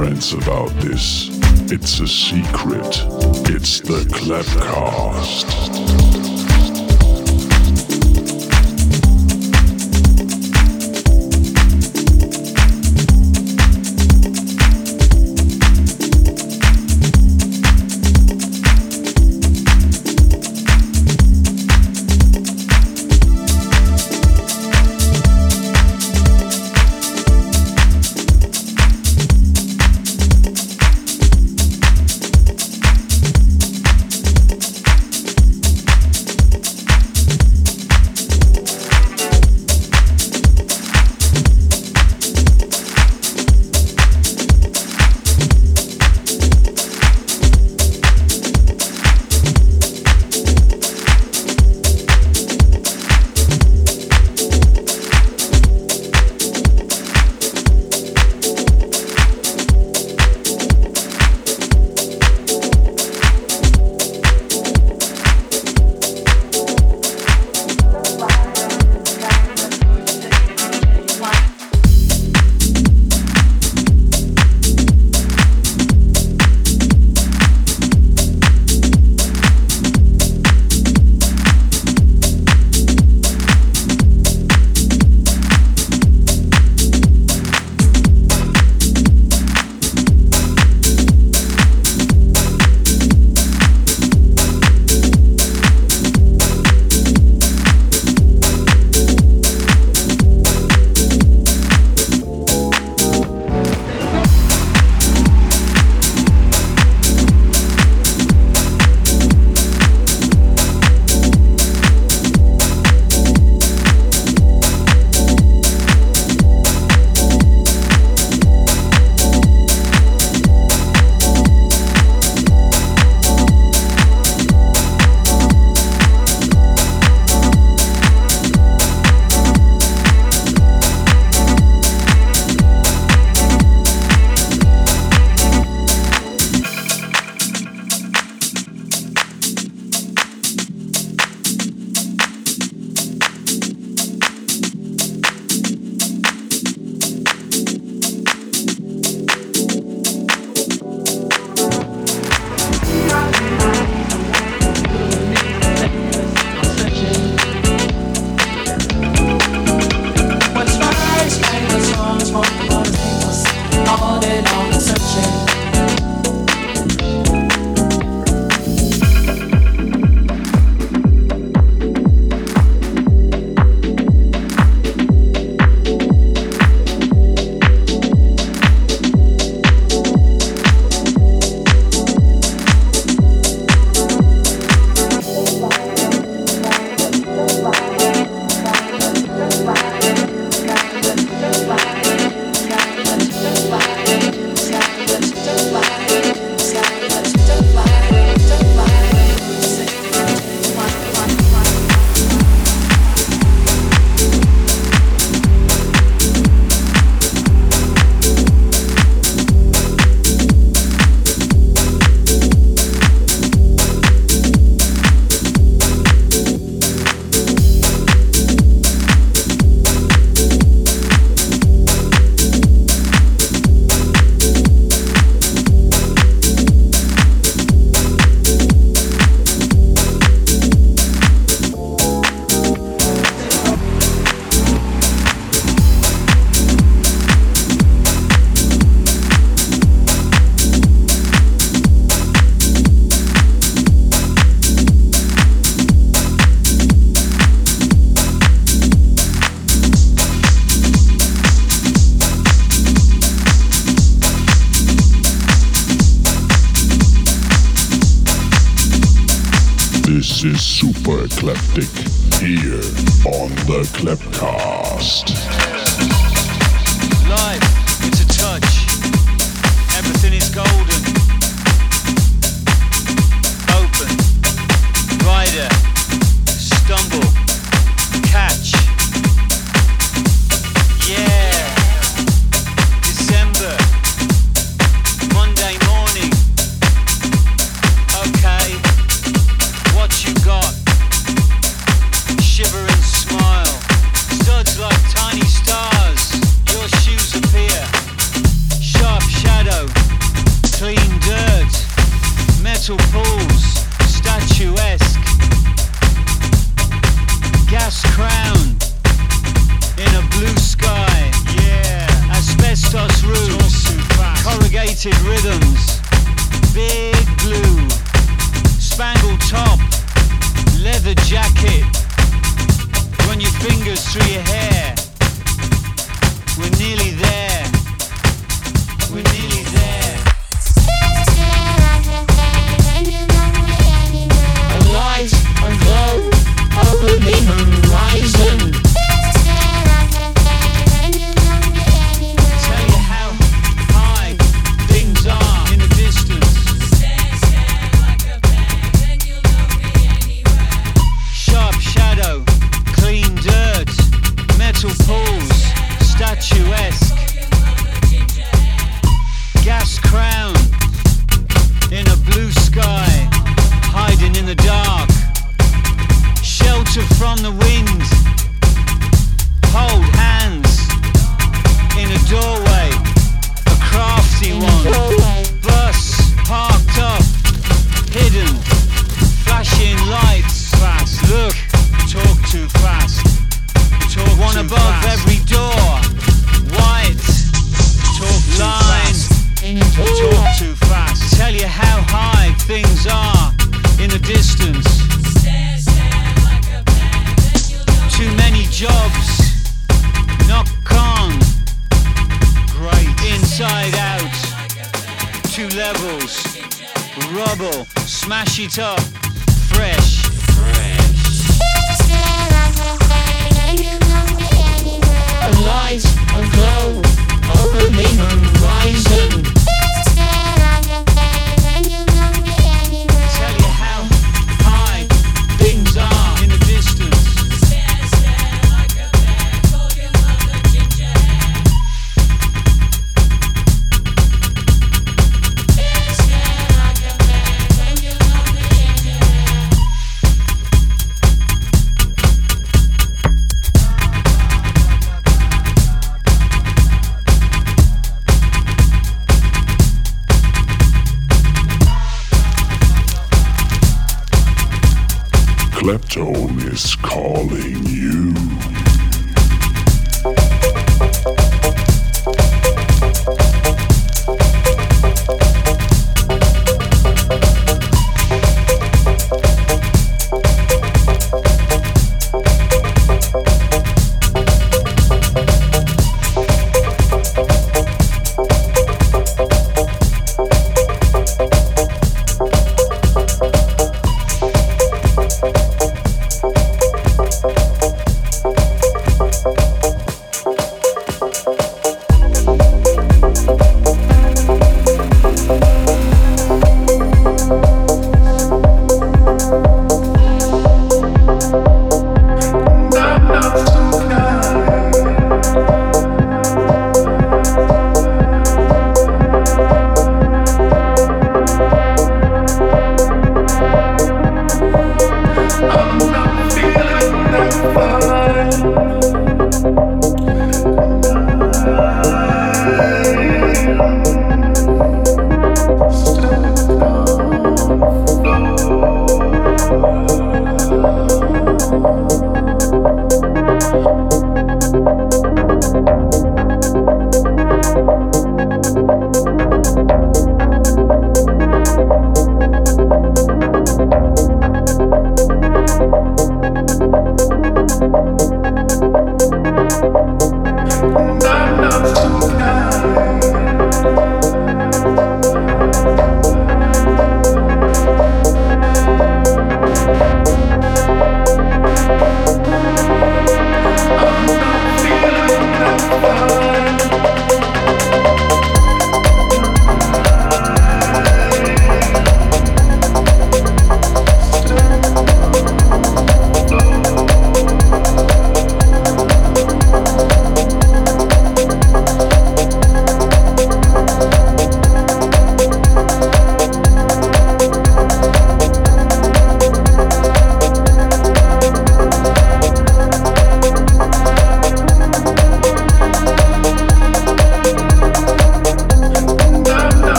Friends about this. It's a secret. It's the Clapcast.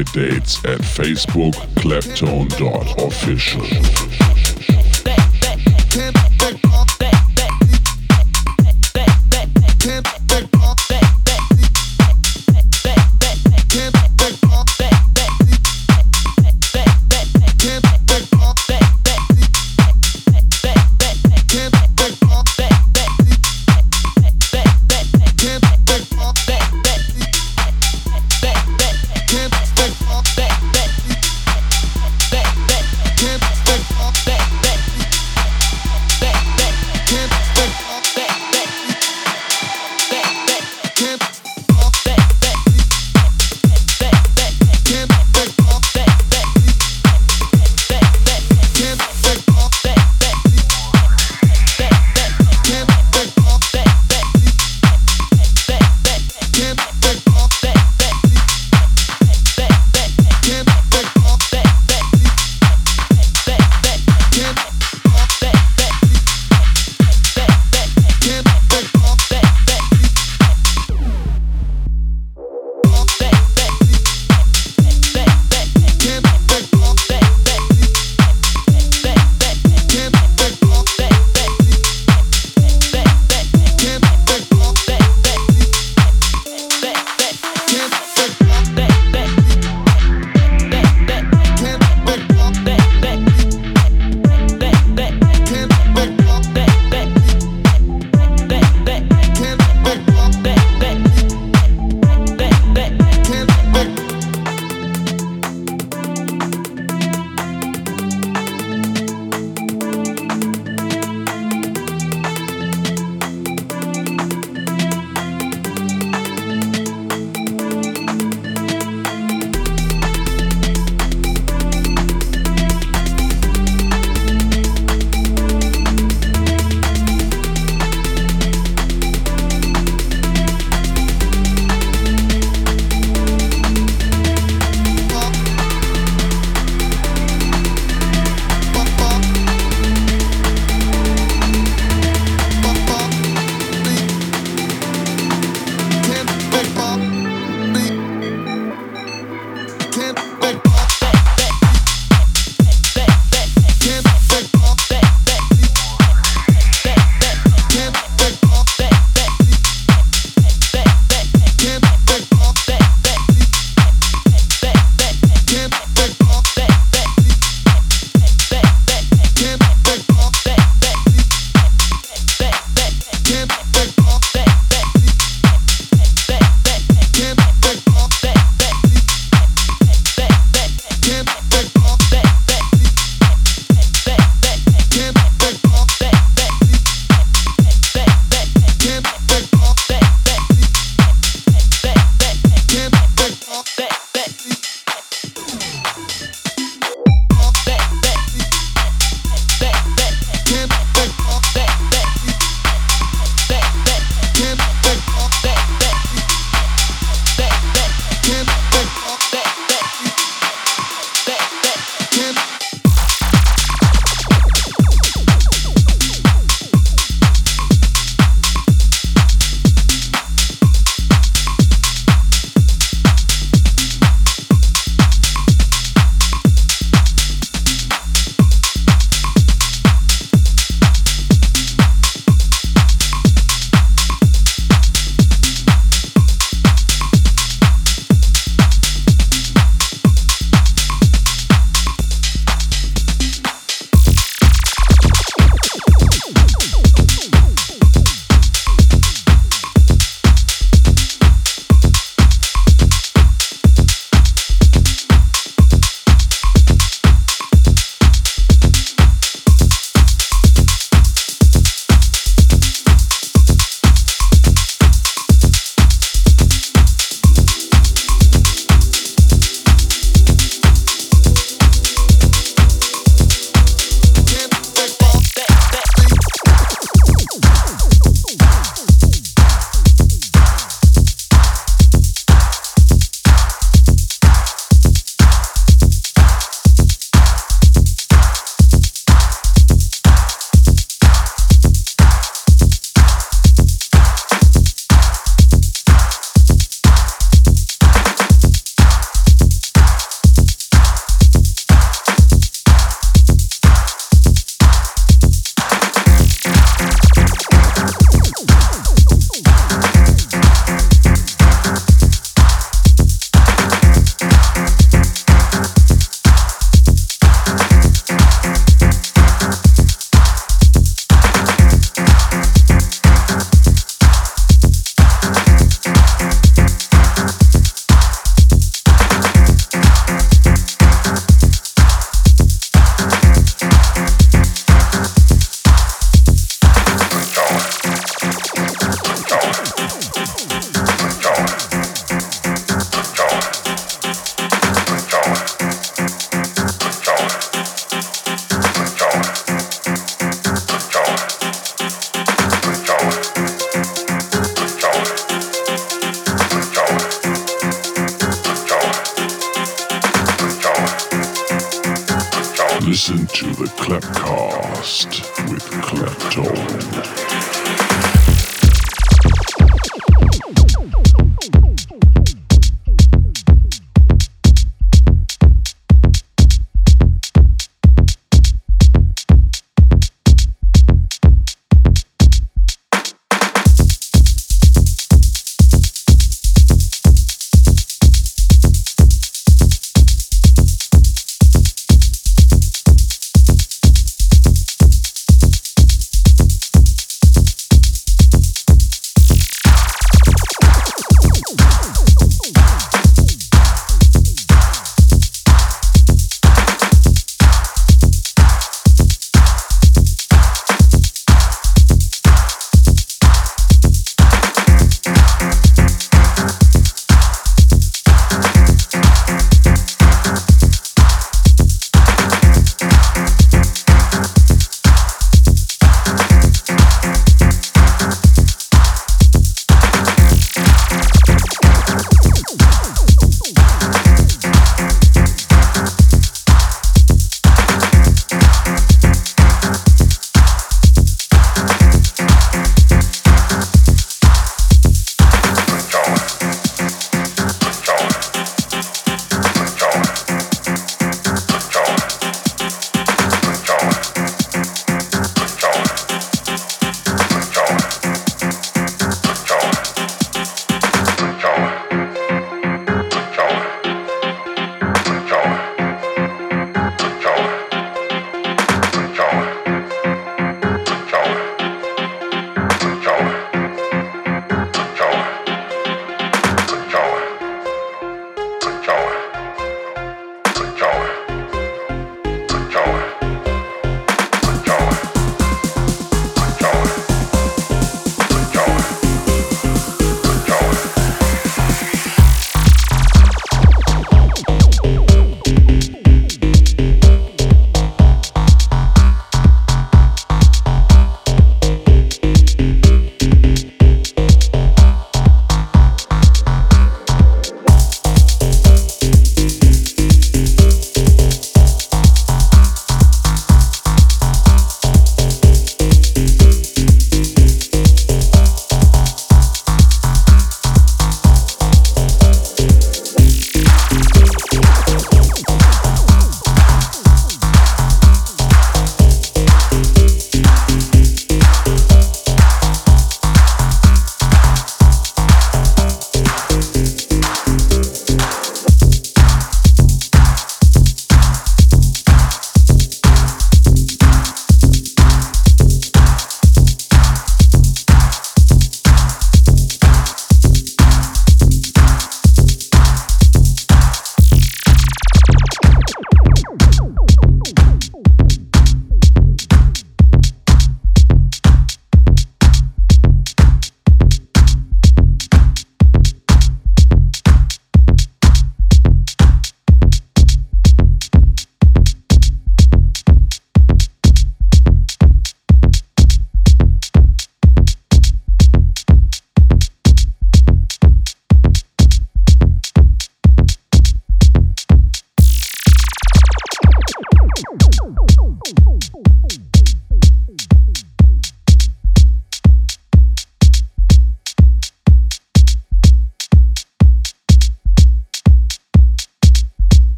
Dates at Facebook claptone.official.